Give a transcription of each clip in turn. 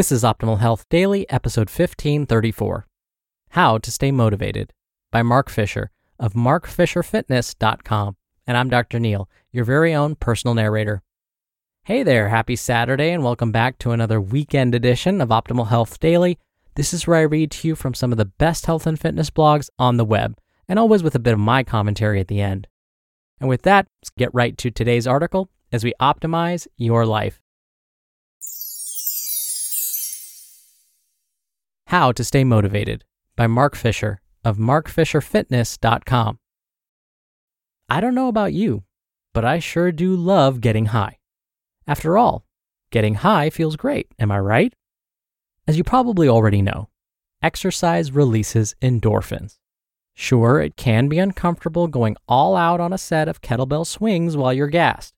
This is Optimal Health Daily, episode 1534 How to Stay Motivated by Mark Fisher of markfisherfitness.com. And I'm Dr. Neal, your very own personal narrator. Hey there, happy Saturday, and welcome back to another weekend edition of Optimal Health Daily. This is where I read to you from some of the best health and fitness blogs on the web, and always with a bit of my commentary at the end. And with that, let's get right to today's article as we optimize your life. How to Stay Motivated by Mark Fisher of markfisherfitness.com. I don't know about you, but I sure do love getting high. After all, getting high feels great, am I right? As you probably already know, exercise releases endorphins. Sure, it can be uncomfortable going all out on a set of kettlebell swings while you're gassed,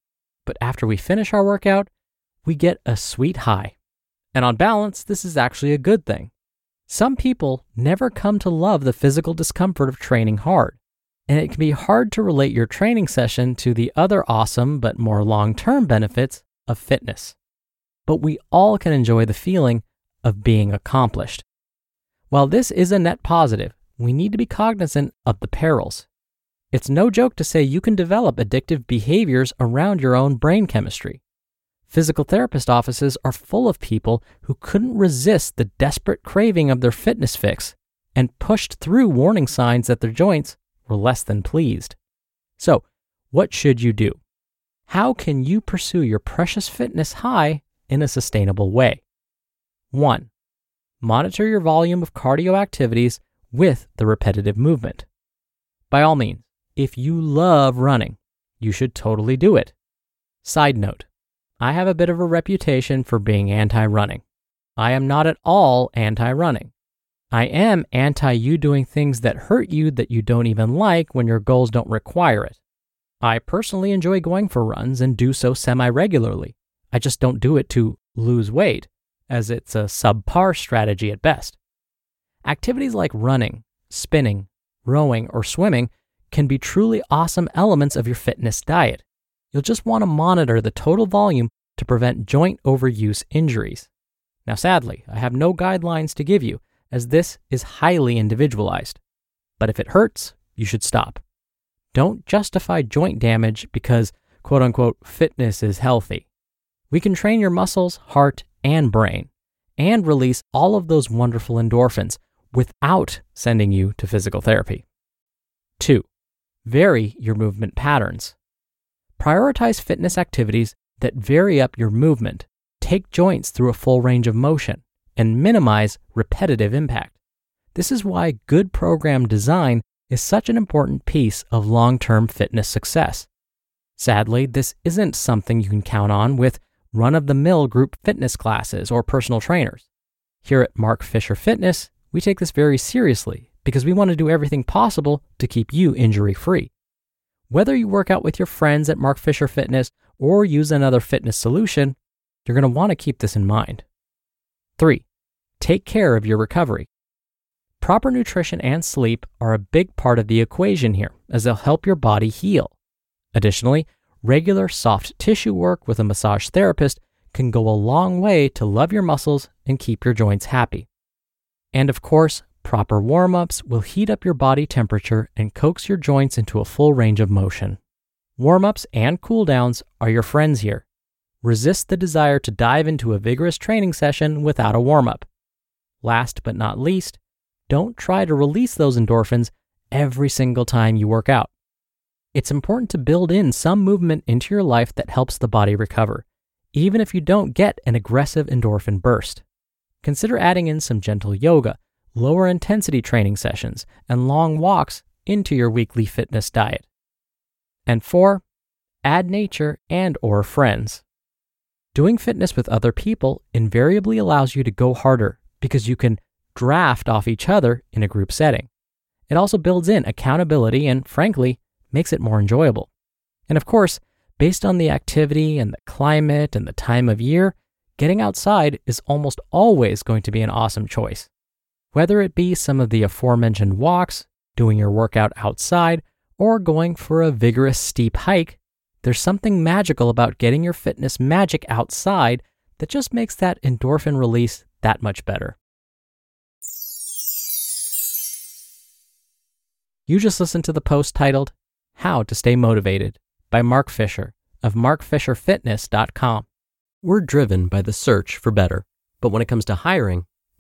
but after we finish our workout, we get a sweet high. And on balance, this is actually a good thing. Some people never come to love the physical discomfort of training hard, and it can be hard to relate your training session to the other awesome but more long term benefits of fitness. But we all can enjoy the feeling of being accomplished. While this is a net positive, we need to be cognizant of the perils. It's no joke to say you can develop addictive behaviors around your own brain chemistry. Physical therapist offices are full of people who couldn't resist the desperate craving of their fitness fix and pushed through warning signs that their joints were less than pleased. So, what should you do? How can you pursue your precious fitness high in a sustainable way? 1. Monitor your volume of cardio activities with the repetitive movement. By all means, if you love running, you should totally do it. Side note I have a bit of a reputation for being anti running. I am not at all anti running. I am anti you doing things that hurt you that you don't even like when your goals don't require it. I personally enjoy going for runs and do so semi regularly. I just don't do it to lose weight, as it's a subpar strategy at best. Activities like running, spinning, rowing, or swimming can be truly awesome elements of your fitness diet. You'll just want to monitor the total volume to prevent joint overuse injuries. Now, sadly, I have no guidelines to give you, as this is highly individualized. But if it hurts, you should stop. Don't justify joint damage because, quote unquote, fitness is healthy. We can train your muscles, heart, and brain, and release all of those wonderful endorphins without sending you to physical therapy. 2. Vary your movement patterns. Prioritize fitness activities that vary up your movement, take joints through a full range of motion, and minimize repetitive impact. This is why good program design is such an important piece of long term fitness success. Sadly, this isn't something you can count on with run of the mill group fitness classes or personal trainers. Here at Mark Fisher Fitness, we take this very seriously because we want to do everything possible to keep you injury free. Whether you work out with your friends at Mark Fisher Fitness or use another fitness solution, you're going to want to keep this in mind. 3. Take care of your recovery. Proper nutrition and sleep are a big part of the equation here, as they'll help your body heal. Additionally, regular soft tissue work with a massage therapist can go a long way to love your muscles and keep your joints happy. And of course, Proper warm ups will heat up your body temperature and coax your joints into a full range of motion. Warm ups and cool downs are your friends here. resist the desire to dive into a vigorous training session without a warm up. Last but not least, don't try to release those endorphins every single time you work out. It's important to build in some movement into your life that helps the body recover, even if you don't get an aggressive endorphin burst. Consider adding in some gentle yoga, lower intensity training sessions, and long walks into your weekly fitness diet. And four, add nature and or friends. Doing fitness with other people invariably allows you to go harder because you can draft off each other in a group setting. It also builds in accountability and, frankly, makes it more enjoyable. And of course, based on the activity and the climate and the time of year, getting outside is almost always going to be an awesome choice. Whether it be some of the aforementioned walks, doing your workout outside, or going for a vigorous steep hike, there's something magical about getting your fitness magic outside that just makes that endorphin release that much better. You just listened to the post titled How to Stay Motivated by Mark Fisher of markfisherfitness.com. We're driven by the search for better, but when it comes to hiring,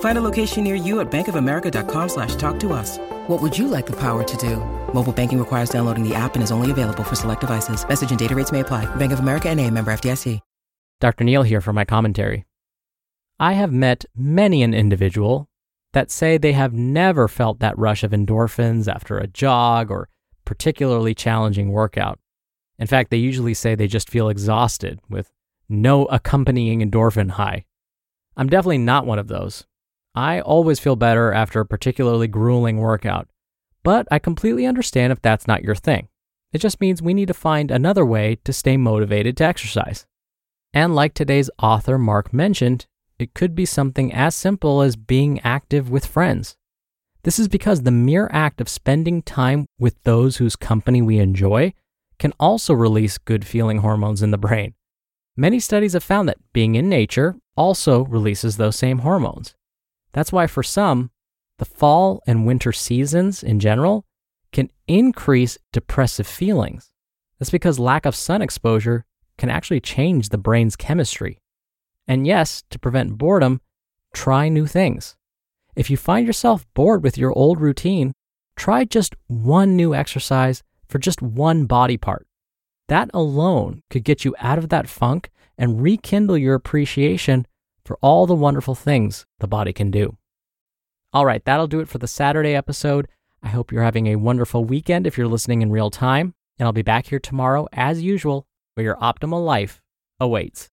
Find a location near you at bankofamerica.com slash talk to us. What would you like the power to do? Mobile banking requires downloading the app and is only available for select devices. Message and data rates may apply. Bank of America and a member FDIC. Dr. Neal here for my commentary. I have met many an individual that say they have never felt that rush of endorphins after a jog or particularly challenging workout. In fact, they usually say they just feel exhausted with no accompanying endorphin high. I'm definitely not one of those. I always feel better after a particularly grueling workout, but I completely understand if that's not your thing. It just means we need to find another way to stay motivated to exercise. And like today's author Mark mentioned, it could be something as simple as being active with friends. This is because the mere act of spending time with those whose company we enjoy can also release good feeling hormones in the brain. Many studies have found that being in nature also releases those same hormones. That's why, for some, the fall and winter seasons in general can increase depressive feelings. That's because lack of sun exposure can actually change the brain's chemistry. And yes, to prevent boredom, try new things. If you find yourself bored with your old routine, try just one new exercise for just one body part. That alone could get you out of that funk and rekindle your appreciation for all the wonderful things the body can do. All right, that'll do it for the Saturday episode. I hope you're having a wonderful weekend if you're listening in real time, and I'll be back here tomorrow as usual where your optimal life awaits.